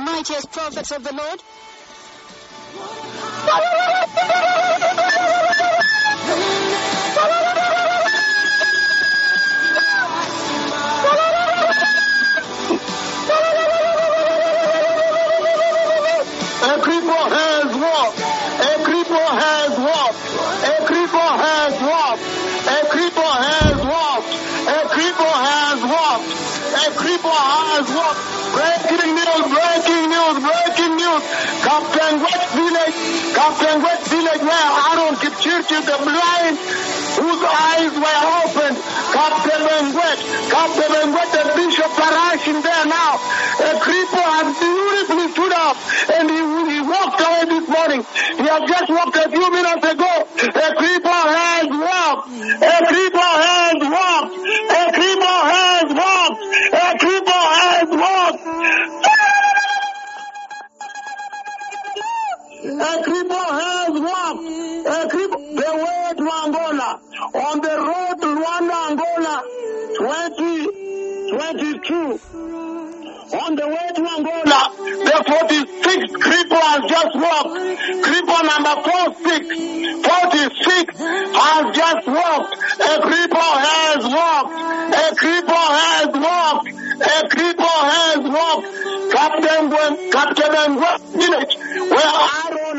mightiest, prophets of the Lord? Cripple has walked. A cripple has walked. Breaking news, breaking news, breaking news. Captain West Village, Captain West Village where Aaron Kipchirchir, the blind, whose eyes were opened. Captain Benguet, Captain Benguet, the Bishop Parash in there now. A cripple has walked. Uh, A cripple, the way to Angola, on the road to Rwanda, Angola, 2022. On the way to Angola, the 46th cripple has just walked. Cripple number 46, 46 has just walked. A cripple has walked. A cripple has walked. A cripple has walked. Captain Captain Gwen village, where Aaron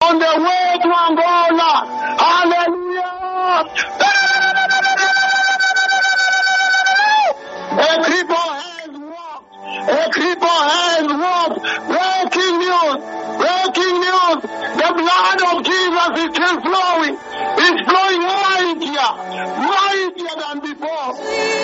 on the way to Angola. Hallelujah. A cripple has walked. A cripple has walked. Breaking news. Breaking news. The blood of Jesus is still flowing. It's flowing mightier. Mightier than before.